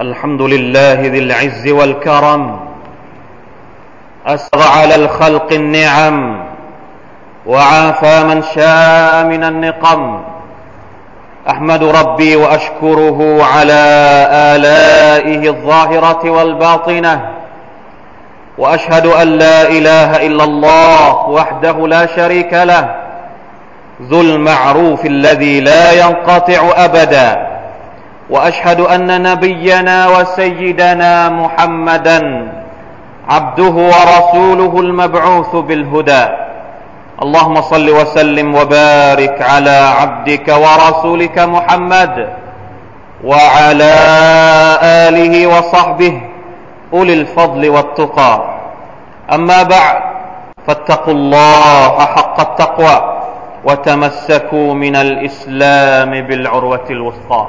الحمد لله ذي العز والكرم أسر على الخلق النعم وعافى من شاء من النقم. أحمد ربي وأشكره على آلائه الظاهرة والباطنة وأشهد أن لا إله إلا الله وحده لا شريك له ذو المعروف الذي لا ينقطع أبدا. وأشهد أن نبينا وسيدنا محمدا عبده ورسوله المبعوث بالهدى. اللهم صل وسلم وبارك على عبدك ورسولك محمد وعلى آله وصحبه أولي الفضل والتقى. أما بعد فاتقوا الله حق التقوى وتمسكوا من الإسلام بالعروة الوثقى.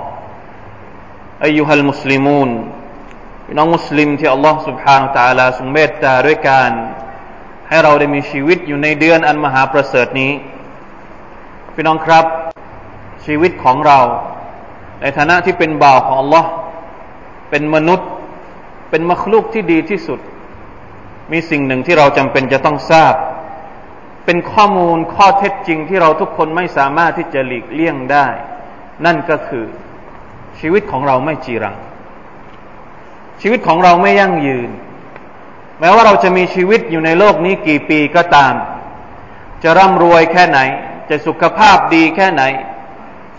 อายุฮัลมุสลิมูนพี่น้องมุสลิมที่อัลลอฮ์ سبحانه และ تعالى ทรงเมตตาด้วยการให้เราได้มีชีวิตอยู่ในเดือนอันมหาประเสริฐนี้ พี่น้องครับ ชีวิตของเรา ในฐานะที่เป็นบ่าวของอัลลอฮ์เป็นมนุษย์ เป็นมรคลูกที่ดีที่สุด มีสิ่งหนึ่งที่เราจำเป็นจะต้องทราบ เป็นข้อมูลข้อเท็จจริงที่เราทุกคนไม่สามารถที่จะหลีกเลี่ยงได้ นั่นก็คือ ชีวิตของเราไม่จีรัง ชีวิตของเราไม่ยั่งยืน แม้ว่าเราจะมีชีวิตอยู่ในโลกนี้กี่ปีก็ตาม จะร่ำรวยแค่ไหน จะสุขภาพดีแค่ไหน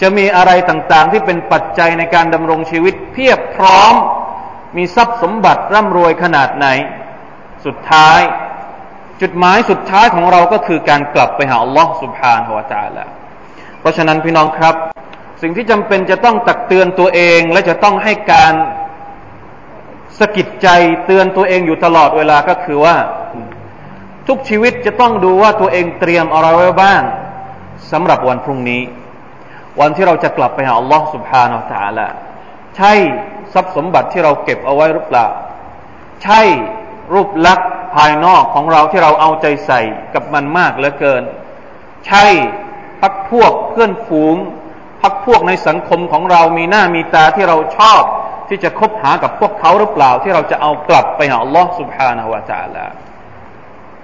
จะมีอะไรต่างๆ ที่เป็นปัจจัยในการดำรงชีวิต เพียบพร้อม มีทรัพย์สมบัติร่ำรวยขนาดไหน สุดท้าย จุดหมายสุดท้ายของเราก็คือการกลับไปหาอัลลอฮ์สุบฮานฮวาตาละเพราะฉะนั้นพี่น้องครับ สิ่งที่จำเป็นจะต้องตักเตือนตัวเองและจะต้องให้การสกิดใจเตือนตัวเองอยู่ตลอดเวลาก็คือว่า ทุกชีวิตจะต้องดูว่าตัวเองเตรียมอะไรไว้บ้างสำหรับวันพรุ่งนี้ วันที่เราจะกลับไปหาอัลลอฮ์ سبحانه และ تعالى ใช่ทรัพย์สมบัติที่เราเก็บเอาไว้หรือเปล่า ใช่รูปลักษณ์ภายนอกของเราที่เราเอาใจใส่กับมันมากเหลือเกิน ใช่พักพวกเพื่อนฝูง พักพวกในสังคมของเรามีหน้ามีตาที่เราชอบ ที่จะคบหากับพวกเขาหรือเปล่า ที่เราจะเอากลับไปหาอัลลอฮ์ سبحانه และ تعالى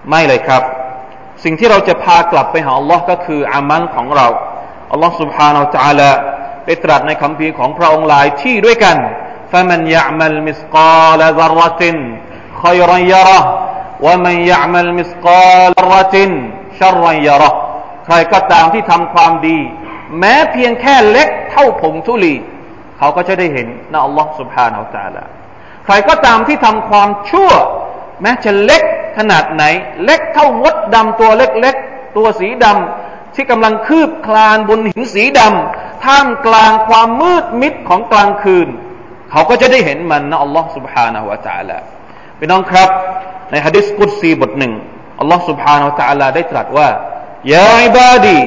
ไม่เลยครับ สิ่งที่เราจะพากลับไปหาอัลลอฮ์ก็คืออามัลของเราอัลลอฮ์ سبحانه และ تعالى ได้ตรัสในคำพีของพระองค์หลายที่ด้วยกัน فمن يعمل مثقال ذرة خيرا يره ومن يعمل مثقال ذرة شرا يره ใครก็ตามที่ทำความดี แม้เพียงแค่เล็กเท่าผงทุลี เขาก็จะได้เห็นนะอัลลอฮ์ سبحانه และ تعالى ใครก็ตามที่ทำความชั่ว แม้จะเล็กขนาดไหน เล็กเท่ามดดำตัวเล็กๆ ตัวสีดำที่กำลังคืบคลานบนหินสีดำท่ามกลางความมืดมิดของกลางคืน เขาก็จะได้เห็นมันนะอัลลอฮ์ سبحانه และ تعالى พี่น้องครับ ในฮะดิษกุดซีบทหนึ่งอัลลอฮ์ سبحانه และ تعالى ได้ตรัสว่ายาอิบาดี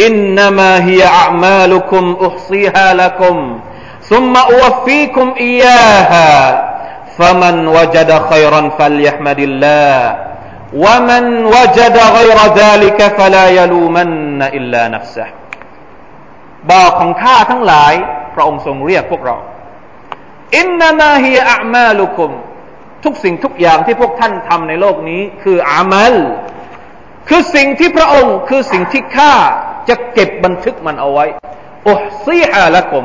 إنما هي أعمالكم أحصيها لكم ثم أوفيكم إياها فمن وجد خيرا فليحمد الله ومن وجد غير ذلك فلا يلومن إلا نفسه บ่าวของข้าทั้งหลายพระองค์ทรงเรียกพวกเราอินนามาฮีอามาลุคุมทุกสิ่งทุกอย่างที่พวกท่านทำในโลกนี้คืออามัลคือสิ่งที่พระองค์คือสิ่งที่ข้า จะเก็บบันทึกมันเอาไว้โอ้ซีฮาละกม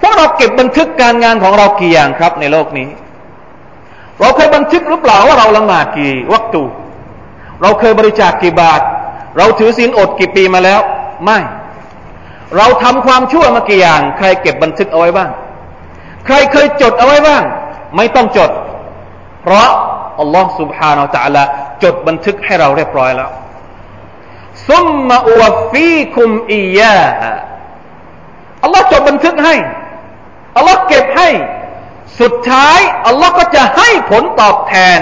พวกเราเก็บบันทึกการงานของเรากี่อย่างครับ ในโลกนี้ เราเคยบันทึกหรือเปล่าว่าเราละหมาดกี่วัตถุเราเคยบริจาคกี่บาท เราถือศีลอดกี่ปีมาแล้ว ไม่ เราทำความชั่วมากี่อย่าง ใครเก็บบันทึกเอาไว้บ้าง ใครเคยจดเอาไว้บ้าง ไม่ต้องจด เพราะอัลลอฮ์ سبحانه และ تعالى จดบันทึกให้เราเรียบร้อยแล้ว ซุมมาอวฟีคุมอียาอัลลอฮ์จดบันทึกให้อัลลอฮ์เก็บให้ สุดท้ายอัลลอฮ์ก็จะให้ผลตอบแทน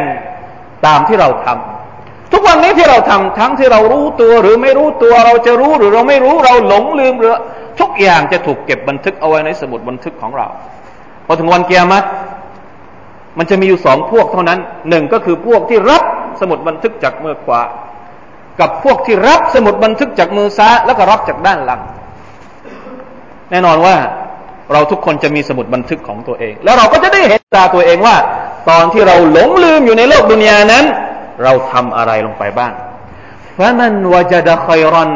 ตามที่เราทำทุกวันนี้ที่เราทำทั้งที่เรารู้ตัวหรือไม่รู้ตัวเราจะรู้หรือเราไม่รู้เราหลงลืมหรือทุกอย่างจะถูกเก็บบันทึกเอาไว้ในสมุดบันทึกของเราพอถึงวันเกียรติมันจะมีอยู่สองพวกเท่านั้นหนึ่งก็คือพวกที่รับสมุดบันทึกจากเมื่อขวา กับพวกที่รับสมุดบันทึกจากมือซ้ายแล้วก็รับจากด้านหลัง แน่นอนว่า เราทุกคนจะมีสมุดบันทึกของตัวเอง แล้วเราก็จะได้เห็นตาตัวเองว่า ตอนที่เราหลงลืมอยู่ในโลกดุนยานั้น เราทำอะไรลงไปบ้างฟะมันวจดะคอยรัน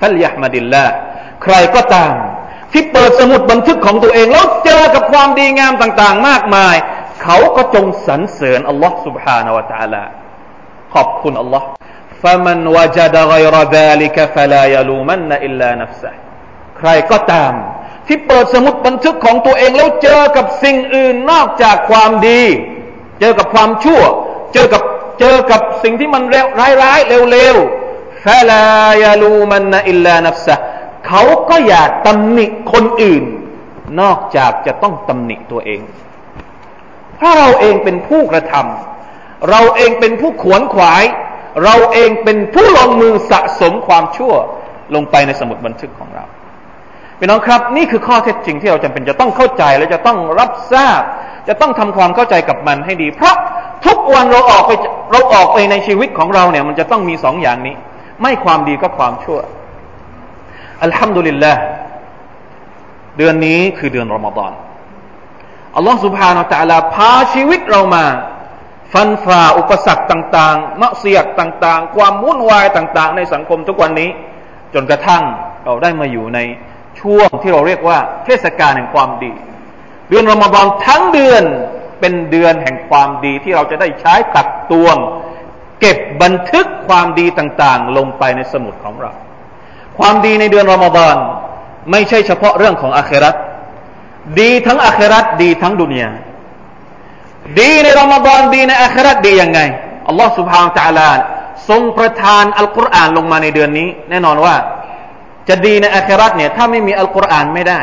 ฟัลยะมดิลลาใครก็ตาม ที่เปิดสมุดบันทึกของตัวเอง แล้วเจอกับความดีงามต่าง ๆ มากมาย เขาก็จงสรรเสริญอัลลอฮ์ سبحانه และ تعالى ขอบคุณอัลลอฮ์ فمن وجد غير ذلك فلا يلومن إلا نفسه ใครก็ตามที่เปิดสมุดบันทึกของตัวเองแล้วเจอกับสิ่งอื่นนอกจากความดี เจอกับความชั่ว เจอกับเจอกับสิ่งที่มันร้ายร้ายเร็วๆฟลายาลูมันนอิลลานัฟซะเขาก็อย่าตำหนิคนอื่น นอกจากจะต้องตำหนิตัวเอง เพราะเราเองเป็นผู้กระทำเราเองเป็นผู้ขวนขวาย เราเองเป็นผู้ลงมือสะสมความชั่วลงไปในสมุดบันทึกของเราพี่น้องครับ นี่คือข้อเท็จจริงที่เราจำเป็นจะต้องเข้าใจและจะต้องรับทราบ จะต้องทำความเข้าใจกับมันให้ดี เพราะทุกวันเราออกไปเราออกไปในชีวิตของเราเนี่ย มันจะต้องมีสองอย่างนี้ ไม่ความดีก็ความชั่วอัลฮัมดุลิลละเดือนนี้คือเดือนรอมฎอนอัลลอฮฺสุบฮานาอัลลอฮฺพาชีวิตเรามา ฟันฝ่าอุปสรรคต่างๆมะเสียกต่างๆ ความวุ่นวายต่างๆ ในสังคมทุกวันนี้ จนกระทั่งเราได้มาอยู่ในช่วงที่เราเรียกว่าเทศกาลแห่งความดี เดือนรอมฎอนทั้งเดือนเป็นเดือนแห่งความดีที่เราจะได้ใช้ตักตวง เก็บบันทึกความดีต่างๆ ลงไปในสมุดของเรา ความดีในเดือนรอมฎอนไม่ใช่เฉพาะเรื่องของอาครัตดีทั้งอาครัตดีทั้งดุนยา ดีในรอมฎอนดีในอาครัตดียังไงอัลลอฮฺ سبحانه และ تعالى ทรงประทานอัลกุรอานลงมาในเดือนนี้ แน่นอนว่าจะดีในอาคราตเนี่ยถ้าไม่มีอัลกุรอานไม่ได้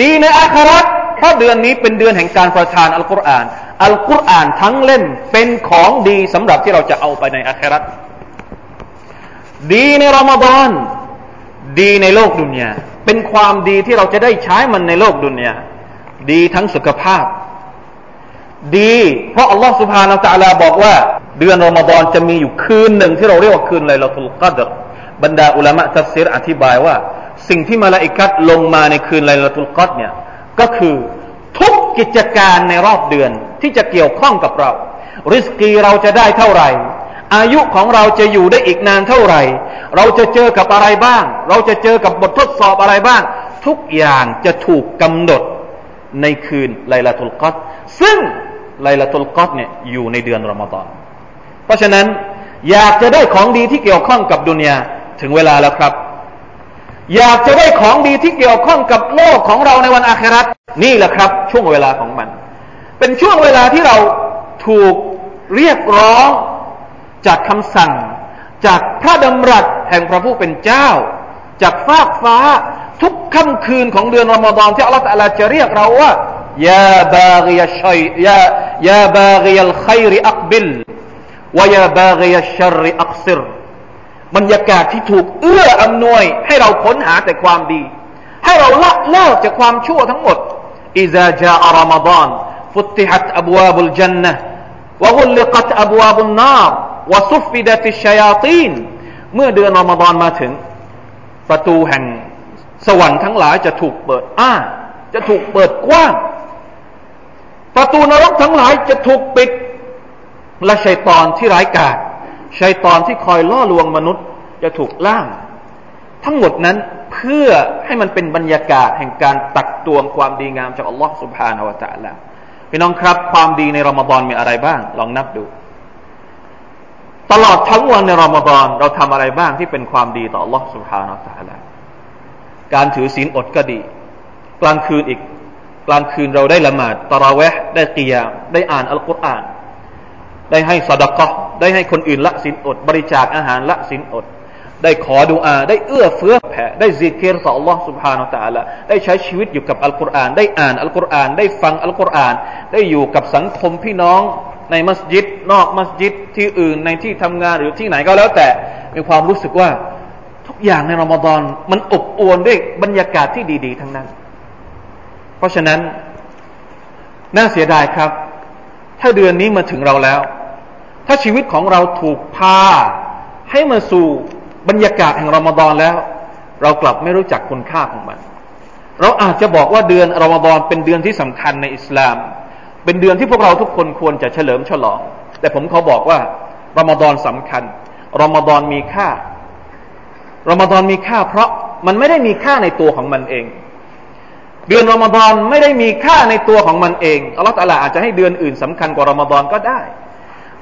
ดีในอาคราตเพราะเดือนนี้เป็นเดือนแห่งการประทานอัลกุรอานอัลกุรอานทั้งเล่มเป็นของดีสำหรับที่เราจะเอาไปในอาคราตดีในรอมฎอนดีในโลกดุนยาเป็นความดีที่เราจะได้ใช้มันในโลกดุนยาดีทั้งสุขภาพ ดี เพราะอัลลอฮฺสุบฮานาอัลลอฮฺบอกว่า เดือนรอมฎอนจะมีอยู่คืนหนึ่งที่เราเรียกว่าคืนไลลาตุลกัดรบรรดาอุลามะตัฟซีรอธิบายว่า สิ่งที่มาลาอิกัดลงมาในคืนไลลาตุลกัดเนี่ยก็คือทุกกิจการในรอบเดือนที่จะเกี่ยวข้องกับเรา ริสกีเราจะได้เท่าไหร่ อายุของเราจะอยู่ได้อีกนานเท่าไหร่ เราจะเจอกับอะไรบ้าง เราจะเจอกับบททดสอบอะไรบ้าง ทุกอย่างจะถูกกำหนดในคืนไลลาตุลกัดซึ่ง ไลลาตุลกัดเนี่ยอยู่ในเดือนรอมฎอนเพราะฉะนั้นอยากจะได้ของดีที่เกี่ยวข้องกับดุนยาถึงเวลาแล้วครับ อยากจะได้ของดีที่เกี่ยวข้องกับโลกของเราในวันอาคราตนี่แหละครับ ช่วงเวลาของมัน เป็นช่วงเวลาที่เราถูกเรียกร้องจากคำสั่ง จากพระดำรัสแห่งพระผู้เป็นเจ้า จากฟากฟ้าทุกค่ำคืนของเดือนรอมฎอนที่อัลลอฮฺจะเรียกเราว่า ยาบากียชัยยายาบากียัลขัยริอักบิลวายาบากียัชชริอักซิรบรรยากาศที่ถูกเอื้ออำนวย ให้เราค้นหาแต่ความดี ให้เราละเลิกจากความชั่วทั้งหมดอิซาจาอัรมฎานฟุติฮัตอับวาบุลจันนะวะกุลลิกัตอับวาบุนนารวะซุฟิดะติชยาตีนเมื่อเดือนรอมฎอนมาถึง ประตูแห่งสวรรค์ทั้งหลายจะถูกเปิดอ้าจะถูกเปิดกว้าง ประตูนรกทั้งหลายจะถูกปิด และชัยตอนที่ร้ายกาจชัยตอนที่คอยล่อลวงมนุษย์จะถูกล่าม ทั้งหมดนั้นเพื่อให้มันเป็นบรรยากาศแห่งการตักตวงความดีงามจากอัลลอฮ์สุบฮานาวะตะละพี่น้องครับ ความดีในรอมฎอนมีอะไรบ้าง ลองนับดู ตลอดทั้งวันในรอมฎอนเราทำอะไรบ้างที่เป็นความดีต่ออัลลอฮ์สุบฮานาวะตะละการถือศีลอดก็ดี กลางคืนอีก กลางคืนเราได้ละหมาดตะราเวห์ได้กิยามได้อ่านอัลกุรอานได้ให้สดกะได้ให้คนอื่นละสินอด บริจาคอาหารละสินอด ได้ขอดูอา ได้เอื้อเฟื้อแผ่ได้ซิกเกร์ต่อ Allah سبحانه และ تعالى ได้ใช้ชีวิตอยู่กับอัลกุรอาน ได้อ่านอัลกุรอาน ได้ฟังอัลกุรอาน ได้อยู่กับสังคมพี่น้องในมัสยิด นอกมัสยิดที่อื่นในที่ทำงานหรือที่ไหนก็แล้วแต่ มีความรู้สึกว่าทุกอย่างในรอมฎอนมันอบอวลด้วยบรรยากาศที่ดี ๆ ทั้งนั้น เพราะฉะนั้นน่าเสียดายครับ ถ้าเดือนนี้มาถึงเราแล้ว ถ้าชีวิตของเราถูกพา ให้มาสู่บรรยากาศแห่งรอมฎอนแล้ว เรากลับไม่รู้จักคุณค่าของมัน เราอาจจะบอกว่าเดือนรอมฎอนเป็นเดือนที่สำคัญในอิสลาม เป็นเดือนที่พวกเราทุกคนควรจะเฉลิมฉลอง แต่ผมเขาบอกว่ารอมฎอนสำคัญรอมฎอนมีค่ารอมฎอนมีค่า เพราะมันไม่ได้มีค่าในตัวของมันเอง เดือนรอมฎอนไม่ได้มีค่าในตัวของมันเองอัลลอฮฺตาลาอาจจะให้เดือนอื่นสำคัญกว่ารอมฎอนก็ได้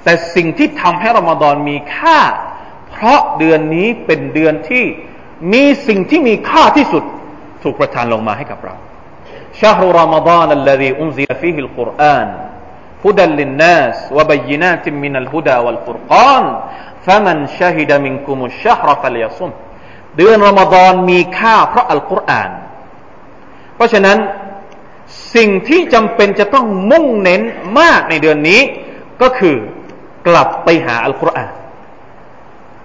แต่สิ่งที่ทำให้รอมฎอนมีค่า เพราะเดือนนี้เป็นเดือนที่มีสิ่งที่มีค่าที่สุดถูกประทานลงมาให้กับเราشهر رمضان الذي أنزل فيه القرآنฮุดัลลินนัสวะบัยนาติมินัลฮุดาวัลฟุรกานฟะมันชาฮิดะมินกุมุชชเดือนรอมฎอนมีค่าเพราะอัลกุรอาน เพราะฉะนั้นสิ่งที่จำเป็นจะต้องมุ่งเน้นมากในเดือนนี้ ก็คือกลับไปหาอัลกุรอาน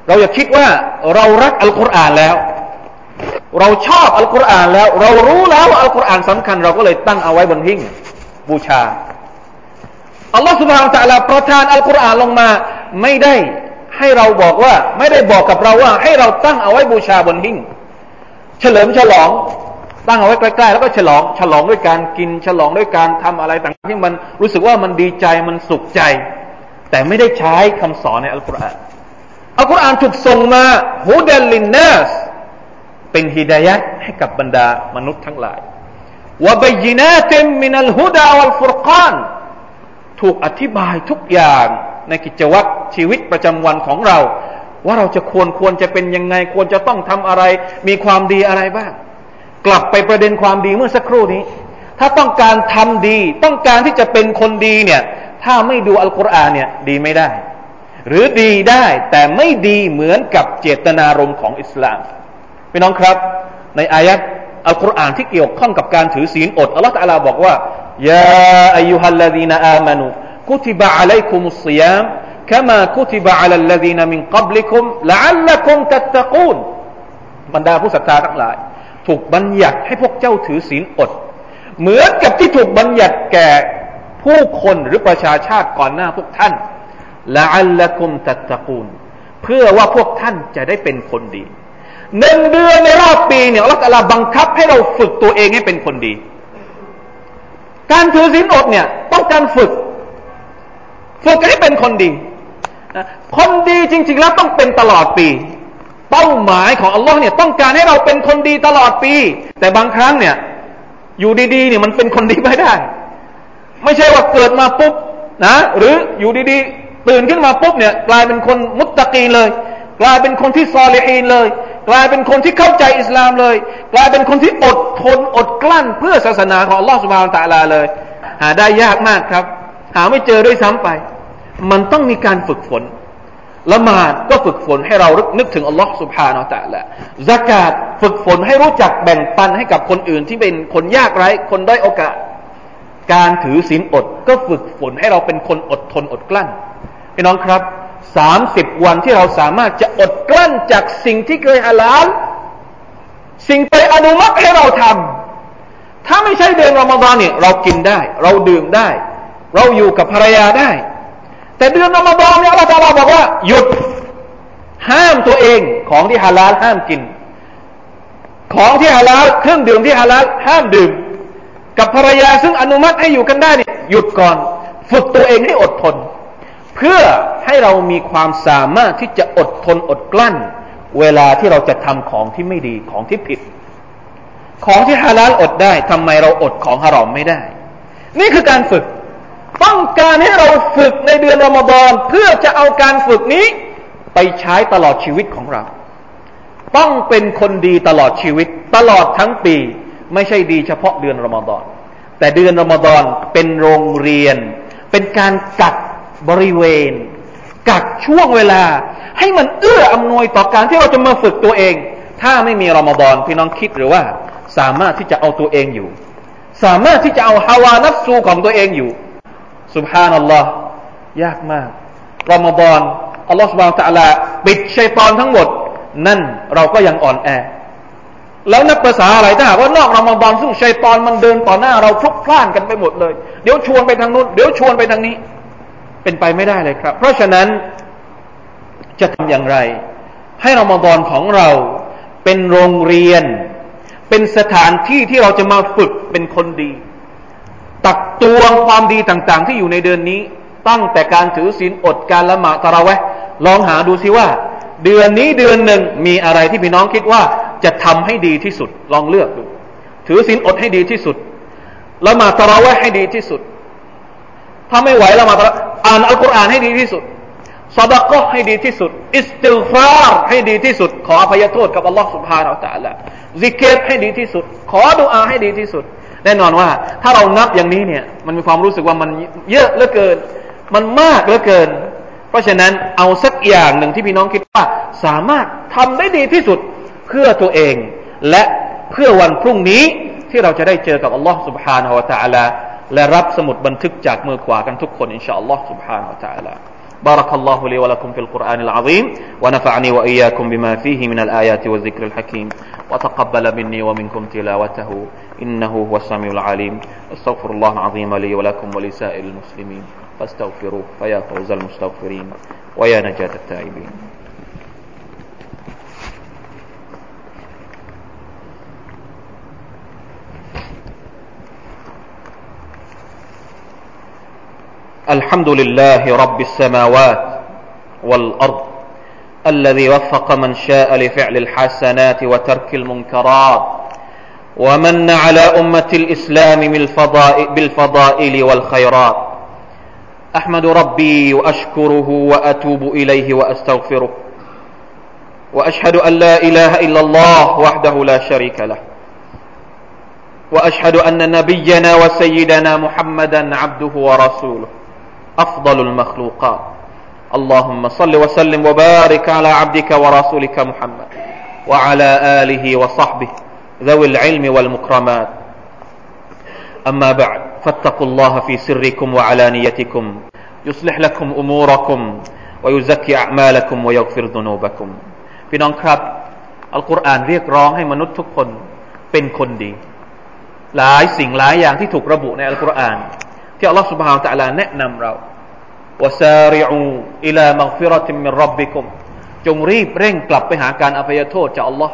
เราอย่าคิดว่าเรารักอัลกุรอานแล้ว เราชอบอัลกุรอานแล้ว เรารู้แล้วว่าอัลกุรอานสำคัญ เราก็เลยตั้งเอาไว้บนหิ้งบูชาอัลลอฮฺสุบฮานตะลาประทานอัลกุรอานลงมา ไม่ได้ให้เราบอกว่า ไม่ได้บอกกับเราว่า ให้เราตั้งเอาไว้บูชาบนหิ้งเฉลิมฉลอง ตั้งเอาไว้ใกล้ๆแล้วก็ฉลองฉลองด้วยการกินฉลองด้วยการทำอะไรต่างๆที่มันรู้สึกว่ามันดีใจมันสุขใจ แต่ไม่ได้ใช้คำสอนในอัลกุรอานอัลกุรอานถูกส่งมาฮูดัลลินนัสเป็นฮิดายะให้กับบรรดามนุษย์ทั้งหลายวะบยินาติมมินัลฮุดาวัลฟุรกานถูกอธิบายทุกอย่างในกิจวัตรชีวิตประจำวันของเรา ว่าเราจะควรควรจะเป็นยังไง ควรจะต้องทำอะไร มีความดีอะไรบ้าง กลับไปประเด็นความดีเมื่อสักครู่นี้ ถ้าต้องการทำดี ต้องการที่จะเป็นคนดีเนี่ย ถ้าไม่ดูอัลกุรอานเนี่ยดีไม่ได้ หรือดีได้แต่ไม่ดีเหมือนกับเจตนารมณ์ของอิสลามพี่น้องครับ ในอายัดอัลกุรอานที่เกี่ยวข้องกับการถือศีลอดอัลลอฮฺตะลาบอกว่ายาอายุฮัลลดีนอามานุ كتب عليكم الصيام كما كتب على الذين من قبلكم لعلكم تتقون บรรดาผู้ศรัทธาทั้งหลาย ถูกบัญญัติให้พวกเจ้าถือศีลอด เหมือนกับที่ถูกบัญญัติแก่ผู้คนหรือประชาชาติก่อนหน้าพวกท่านละอัลละกุมตัตะกูล เพื่อว่าพวกท่านจะได้เป็นคนดีหนึ่งเดือนในรอบปีเนี่ยอัลลอฮฺบังคับให้เราฝึกตัวเองให้เป็นคนดี การถือศีลอดเนี่ย ต้องการฝึก ฝึกให้เป็นคนดี คนดีจริง ๆ แล้วต้องเป็นตลอดปี เป้าหมายของอัลลอฮ์เนี่ยต้องการให้เราเป็นคนดีตลอดปี แต่บางครั้งเนี่ย อยู่ดีๆเนี่ยมันเป็นคนดีไม่ได้ ไม่ใช่ว่าเกิดมาปุ๊บนะหรืออยู่ดีๆ ตื่นขึ้นมาปุ๊บเนี่ยกลายเป็นคนมุตตะกีเลย กลายเป็นคนที่ซอลิฮีนเลย กลายเป็นคนที่เข้าใจอิสลามเลย กลายเป็นคนที่อดทนอดกลั้นเพื่อศาสนาของอัลลอฮ์สุบฮานตะลาเลย หาได้ยากมากครับ หาไม่เจอด้วยซ้ำไป มันต้องมีการฝึกฝน ละหมาดก็ฝึกฝนให้เรานึกถึงอัลลอฮ์สุบฮานาตะละสกาดฝึกฝนให้รู้จักแบ่งปันให้กับคนอื่นที่เป็นคนยากไร้ คนได้โอกาส การถือศีลอด ก็ฝึกฝนให้เราเป็นคนอดทนอดกลั้นพี่น้องครับสามสิบวันที่เราสามารถจะอดกลั้นจากสิ่งที่เคยฮาลาลสิ่งไปอนุมัติให้เราทำถ้าไม่ใช่เดือนรอมฎอนเนี่ยเรากินได้ เราดื่มได้ เราอยู่กับภรรยาได้ แต่เดือนอมฎอนเนี่ยอัลลอฮฺบอกว่าหยุดห้ามตัวเองของที่ฮาลาลห้ามกิน ของที่ฮาลาลเครื่องดื่มที่ฮาลาลห้ามดื่ม กับภรรยาซึ่งอนุมัติให้อยู่กันได้เนี่ยหยุดก่อน ฝึกตัวเองให้อดทน เพื่อให้เรามีความสามารถที่จะอดทนอดกลั้น เวลาที่เราจะทำของที่ไม่ดีของที่ผิด ของที่ฮาลาลอดได้ทำไมเราอดของฮารอมไม่ได้ นี่คือการฝึก ต้องการให้เราฝึกในเดือนรอมฎอนเพื่อจะเอาการฝึกนี้ ไปใช้ตลอดชีวิตของเรา ต้องเป็นคนดีตลอดชีวิต ตลอดทั้งปี ไม่ใช่ดีเฉพาะเดือนรอมฎอนแต่เดือนรอมฎอนเป็นโรงเรียน เป็นการกักบริเวณ กักช่วงเวลา ให้มันเอื้ออำนวยต่อการที่เราจะมาฝึกตัวเอง ถ้าไม่มีรอมฎอนพี่น้องคิดหรือว่า สามารถที่จะเอาตัวเองอยู่ สามารถที่จะเอาฮาวานัฟซูของตัวเองอยู่ สุบฮานัลลอฮ์ยากมากรอมฎอนอัลลอฮ์สุบฮานตะลาปิดชัยตอนทั้งหมด นั่นเราก็ยังอ่อนแอ แล้วนักภาษาอะไรถ้าหากว่านอกรอมฎอนซึ่งชัยตอนมันเดินต่อหน้าเราพลุกพล่านกันไปหมดเลย เดี๋ยวชวนไปทางนู้นเดี๋ยวชวนไปทางนี้ เป็นไปไม่ได้เลยครับ เพราะฉะนั้นจะทำอย่างไร ให้รอมฎอนของเราเป็นโรงเรียน เป็นสถานที่ที่เราจะมาฝึกเป็นคนดี ตักตวงความดีต่างๆ ที่อยู่ในเดือนนี้ ตั้งแต่การถือศีลอดการละหมาตระเวะลองหาดูซิว่า เดือนนี้เดือนหนึ่งมีอะไรที่พี่น้องคิดว่าจะทำให้ดีที่สุด ลองเลือกดู ถือศีลอดให้ดีที่สุดละหมาตระเวะให้ดีที่สุด ถ้าไม่ไหวละหมาตระอ่านอัลกุรอานให้ดีที่สุดซอดาเกาะฮ์ให้ดีที่สุด อิสติฆฟารให้ดีที่สุด ขออภัยโทษกับอัลลอฮ์สุบฮานาอัลตะละซิกเกตให้ดีที่สุด ขอดุอาให้ดีที่สุด แน่นอนว่า ถ้าเรานับอย่างนี้เนี่ย มันมีความรู้สึกว่ามันเยอะเหลือเกิน มันมากเหลือเกิน เพราะฉะนั้นเอาสักอย่างหนึ่งที่พี่น้องคิดว่า สามารถทำได้ดีที่สุด เพื่อตัวเอง และเพื่อวันพรุ่งนี้ที่เราจะได้เจอกับอัลลอฮ์ سبحانه และ تعالى และรับสมุดบันทึกจากมือขวากันทุกคนอินชาอัลลอฮ์ سبحانه และ تعالى بارك الله لي ولكم في القرآن العظيم ونفعني وإياكم بما فيه من الآيات والذكر الحكيم وتقبل مني ومنكم تلاوته. إنه هو السميع العليم. أستغفر الله العظيم لي ولكم ولسائر المسلمين. فاستغفروه فيا فوز المستغفرين ويا نجاة التائبين. الحمد لله رب السماوات والأرض. الذي وفق من شاء لفعل الحسنات وترك المنكرات ومن على أمة الإسلام بالفضائل والخيرات. أحمد ربي وأشكره وأتوب إليه وأستغفره. وأشهد أن لا إله إلا الله وحده لا شريك له. وأشهد أن نبينا وسيدنا محمدا عبده ورسوله. أفضل المخلوقات. اللهم صل وسلم وبارك على عبدك ورسولك محمد وعلى آله وصحبه ذوي العلم والمكرمات أما بعد فاتقوا الله في سركم وعلانيتكم يصلح لكم أموركم ويزكي أعمالكم ويغفر ذنوبكم พี่น้องครับอัลกุรอานเรียกร้องให้มนุษย์ทุกคนเป็นคนดี หลายสิ่งหลายอย่างที่ถูกระบุในอัลกุรอานที่อัลลอฮฺ سبحانه และ تعالى แนะนำเรา وسارعوا إلى مغفرة من ربكم จงรีบเร่งกลับไปหาการอภัยโทษจากอัลลอฮ์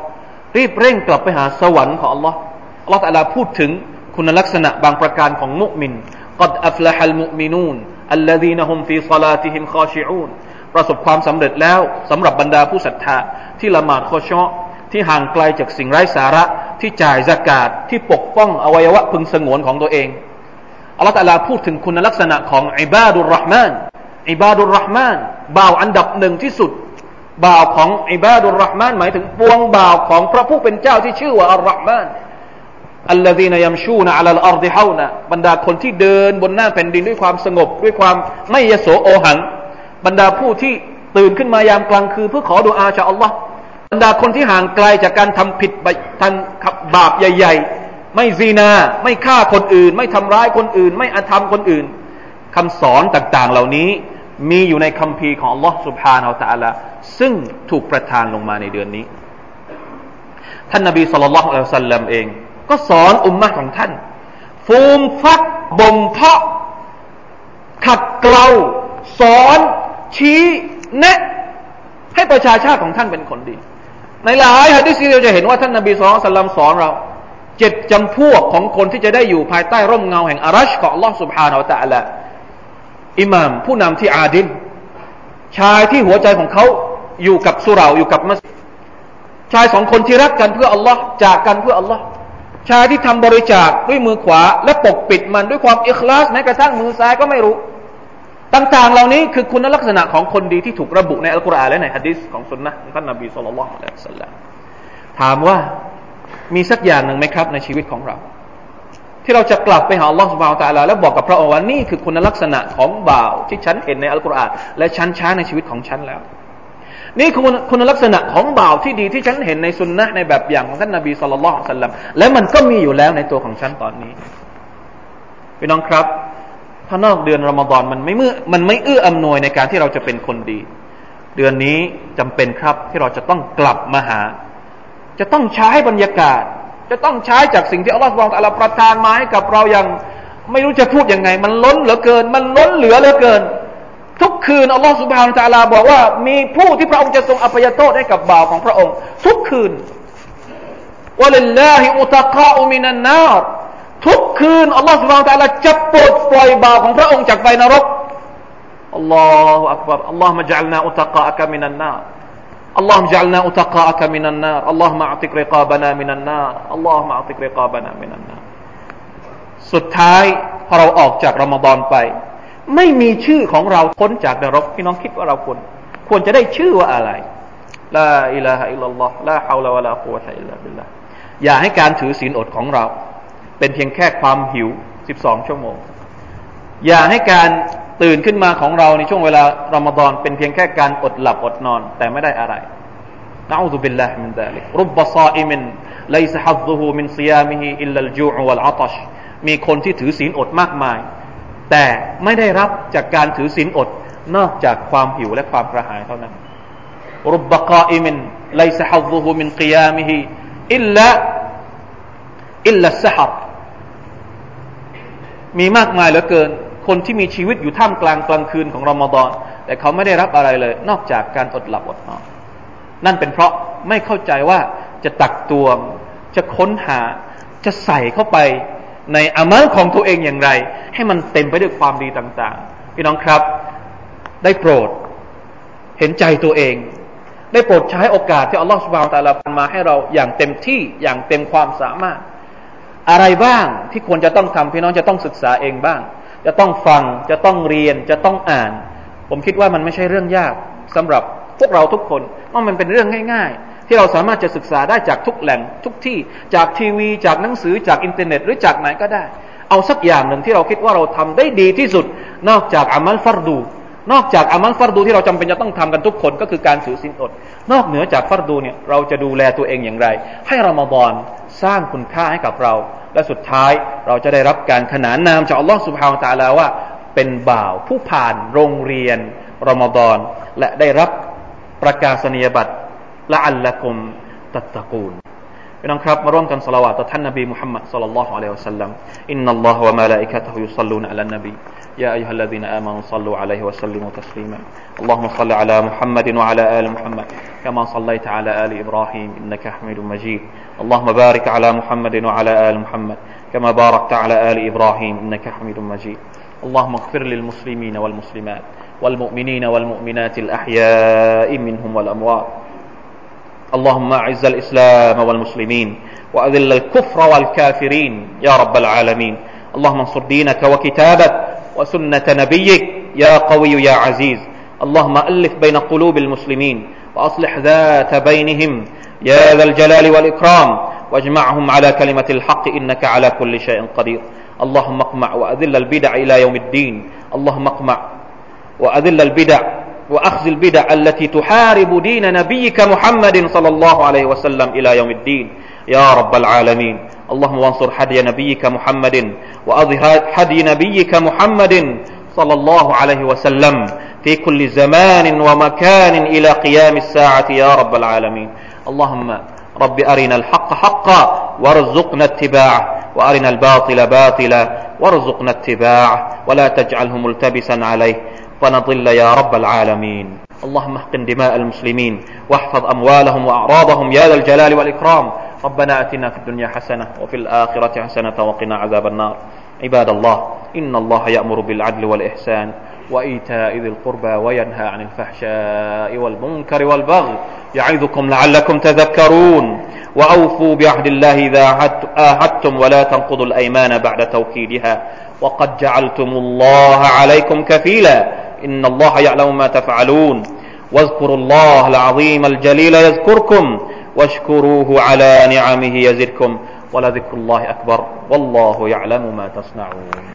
รีบเร่งกลับไปหาสวรรค์ของอัลลอฮ์อัลลอฮ์ตะลาพูดถึงคุณลักษณะบางประการของมุมิน قد أفلح المؤمنون الذين هم في صلاتهم خاشعون ประสบความสำเร็จแล้วสำหรับบรรดาผู้ศรัทธาที่ละหมาดคอชอที่ห่างไกลจากสิ่งไร้สาระที่จ่ายสกาดที่ปกป้องอวัยวะพึงสงวนของตัวเองอัลลอฮฺตะลาพูดถึงคุณลักษณะของอิบาดุลรห์มาน อิบาดุลรห์มานบ่าวอันดับหนึ่งที่สุดบ่าวของอิบาดุลรห์มานหมายถึงปวงบ่าวของพระผู้เป็นเจ้าที่ชื่อว่าอัลรห์มานอัลลอฮีนยัมชูนะอัลลอัลดิฮาวนะบรรดาคนที่เดินบนหน้าแผ่นดินด้วยความสงบ ด้วยความไม่ยโสโอหัง บรรดาผู้ที่ตื่นขึ้นมายามกลางคืนเพื่อขอดุอาจากอัลลอฮ์บรรดาคนที่ห่างไกลจากการทำผิดทำบาปใหญ่ ๆ ไม่ซีนา ไม่ฆ่าคนอื่น ไม่ทำร้ายคนอื่น ไม่อธรรมคนอื่นคำสอนต่างๆ เหล่านี้ มีอยู่ในคัมภีร์ของ Allah سبحانه และ تعالى ซึ่งถูกประทานลงมาในเดือนนี้ ท่านนบีสุลต่านละอัลสัลลัมเอง ก็สอนอุมมะของท่าน ฟูมฟักบ่มเพาะ ขัดเกลาสอน ชี้แนะ ให้ประชาชาติของท่านเป็นคนดี ในหลายฮะดิษเราจะเห็นว่าท่านนบีสุลต่านสอนเราเจ็ดจำพวกของคนที่จะได้อยู่ภายใต้ร่มเงาแห่งอารัชของ Allah سبحانه และ تعالى อิหมามผู้นำที่อาดิลชายที่หัวใจของเขาอยู่กับสุราอยู่กับมัสชายสองคนที่รักกันเพื่ออัลลอฮ์จากกันเพื่ออัลลอฮ์ชายที่ทำบริจาคด้วยมือขวา และปกปิดมันด้วยความอิคลาสแม้กระทั่งมือซ้ายก็ไม่รู้ ต่างๆ เหล่านี้คือคุณลักษณะของคนดีที่ถูกระบุในอัลกุรอานและในฮะดิษของสุนนะของท่านนบีสุลต่านละอัลลอฮฺถามว่ามีสักอย่างหนึ่งไหมครับในชีวิตของเรา ที่เราจะกลับไปหาอัลลอฮฺสุบานตะลาแล้วบอกกับพระองค์ว่านี่คือคุณลักษณะของบ่าวที่ฉันเห็นในอัลกุรอานและฉันช้าในชีวิตของฉันแล้ว นี่คือคุณลักษณะของบ่าวที่ดีที่ฉันเห็นในสุนนะในแบบอย่างของท่านนบีสุลต่านสัลลัมและมันก็มีอยู่แล้วในตัวของฉันตอนนี้พี่น้องครับถ้านอกเดือนรอมฎอนมันไม่เมื่อมันไม่เอื้ออำนวยในการที่เราจะเป็นคนดี เดือนนี้จำเป็นครับที่เราจะต้องกลับมาหา จะต้องใช้บรรยากาศ จะต้องใช้จากสิ่งที่อัลลอฮฺสุบานตะลาประทานมาให้กับเราอย่างไม่รู้จะพูดยังไง มันล้นเหลือเกิน มันล้นเหลือเหลือเกิน ทุกคืนอัลลอฮฺสุบฮานตะลาบอกว่า มีผู้ที่พระองค์จะทรงอภัยโทษให้กับบ่าวของพระองค์ ทุกคืนวะลิลลาฮิอุตะกาอุมินันนารทุกคืนอัลลอฮฺสุบฮานตะลาจะปลดปล่อยบ่าวของพระองค์จากไฟนรกอัลลอฮฺอักบารอัลลอฮฺมะจัลนาอุตะกาอักมินันนาร اللهم اجعلنا أتقاءك من النار اللهم اعتق رقابنا من النار اللهم اعتق رقابنا من النار สุดท้ายพอเราออกจากรอมฎอนไป ไม่มีชื่อของเราพ้นจากนรกพี่น้องคิดว่าเราควรควรจะได้ชื่อว่าอะไรลาอิลาฮะอิลลัลลอฮ์ลาฮาวลาวะลากุวะตะอิลลาบิลลาห์อย่าให้การถือศีลอดของเรา เป็นเพียงแค่ความหิว 12 ชั่วโมง อย่าให้การ ตื่นขึ้นมาของเราในช่วงเวลารอมฎอนเป็นเพียงแค่การอดหลับอดนอน แต่ไม่ได้อะไรنعوذ بالله من ذلك رب صائم ليس حظه من صيامه إلا الجوع والعطش มีคนที่ถือศีลอดมากมาย แต่ไม่ได้รับจากการถือศีลอดนอกจากความหิวและความกระหายเท่านั้นرب قائم ليس حظه من قيامه إلا إلا السهر มีมากมายเหลือเกิน คนที่มีชีวิตอยู่ท่ามกลางกลางคืนของรอมฎอนแต่เขาไม่ได้รับอะไรเลย นอกจากการอดหลับอดนอนนั่นเป็นเพราะไม่เข้าใจว่าจะตักตวง จะค้นหา จะใส่เข้าไปในอามัลของตัวเองอย่างไร ให้มันเต็มไปด้วยความดีต่างๆ พี่น้องครับ ได้โปรด เห็นใจตัวเอง ได้โปรดใช้โอกาสที่อัลลอฮฺสุบานตะลาพันมาให้เราอย่างเต็มที่อย่างเต็มความสามารถ อะไรบ้างที่ควรจะต้องทำพี่น้องจะต้องศึกษาเองบ้าง จะต้องฟัง จะต้องเรียน จะต้องอ่าน ผมคิดว่ามันไม่ใช่เรื่องยากสำหรับพวกเราทุกคนเพราะมันเป็นเรื่องง่าย ๆ ที่เราสามารถจะศึกษาได้จากทุกแหล่งทุกที่จากทีวี จากหนังสือจากอินเทอร์เน็ต หรือจากไหนก็ได้ เอาสักอย่างหนึ่งที่เราคิดว่าเราทำได้ดีที่สุด นอกจากอามัลฟัรดู นอกจากอามัลฟัรดูที่เราจำเป็นจะต้องทำกันทุกคนก็คือการถือสินอด นอกเหนือจากฟัรดูเนี่ยเราจะดูแลตัวเองอย่างไร ให้รอมฎอนสร้างคุณค่าให้กับเรา และสุดท้ายเราจะได้รับการขนานนามจากอัลลอฮฺสุบฮาวตาลาว่า เป็นบ่าวผู้ผ่านโรงเรียนรอมฎอนและได้รับประกาศนียบัตรละอัลละกุมตัตตะกูล พี่น้องครับมาร่วมกันสละวะต่อท่านนบีมุฮัมมัดสัลลัลลอฮุอะลัยฮิวะสัลลัมอินนัลลอฮฺวะมาลาอิกะตุฮุยุศ็อลลูนอะลันนบี يا أيها الذين آمنوا صلوا عليه وسلموا تسليما اللهم صل على محمد وعلى آل محمد كما صليت على آل إبراهيم إنك حميد مجيد اللهم بارك على محمد وعلى آل محمد كما باركت على آل إبراهيم إنك حميد مجيد اللهم اغفر للمسلمين والمسلمات والمؤمنين والمؤمنات الأحياء منهم والأموات اللهم أعز الإسلام والمسلمين وأذل الكفر والكافرين يا رب العالمين. اللهم انصر دينك وكتابك وسنة نبيك يا قوي يا عزيز. اللهم ألف بين قلوب المسلمين وأصلح ذات بينهم. يا ذا الجلال والإكرام واجمعهم على كلمة الحق إنك على كل شيء قدير. اللهم اقمع وأذل البدع إلى يوم الدين. اللهم اقمع وأذل البدع وأخذ البدع التي تحارب دين نبيك محمد صلى الله عليه وسلم إلى يوم الدين. يا رب العالمين. اللهم وانصر حدي نبيك محمد وأظهر حدي نبيك محمد صلى الله عليه وسلم في كل زمان ومكان إلى قيام الساعة. يا رب العالمين. اللهم رب أرنا الحق حقا وارزقنا اتباعه وأرنا الباطل باطلا وارزقنا اتباعه ولا تجعله ملتبسا عليه. فنضل يا رب العالمين. اللهم احقن دماء المسلمين واحفظ أموالهم وأعراضهم يا ذا الجلال والإكرام. ربنا أتنا في الدنيا حسنة وفي الآخرة حسنة وقنا عذاب النار. عباد الله إن الله يأمر بالعدل والإحسان وإيتاء ذي القربى وينهى عن الفحشاء والمنكر والبغي يعظكم لعلكم تذكرون. وأوفوا بعهد الله إذا عاهدتم ولا تنقضوا الأيمان بعد توكيدها. وقد جعلتم الله عليكم كفيلا. إن الله يعلم ما تفعلون. واذكروا الله العظيم الجليل يذكركم واشكروه على نعمه يزدكم. ولذكر الله أكبر. والله يعلم ما تصنعون.